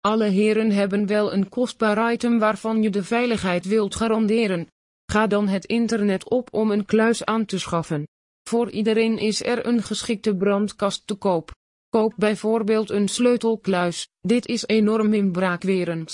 Alle heren hebben wel een kostbaar item waarvan je de veiligheid wilt garanderen. Ga dan het internet op om een kluis aan te schaffen. Voor iedereen is er een geschikte brandkast te koop. Koop bijvoorbeeld een sleutelkluis, dit is enorm inbraakwerend.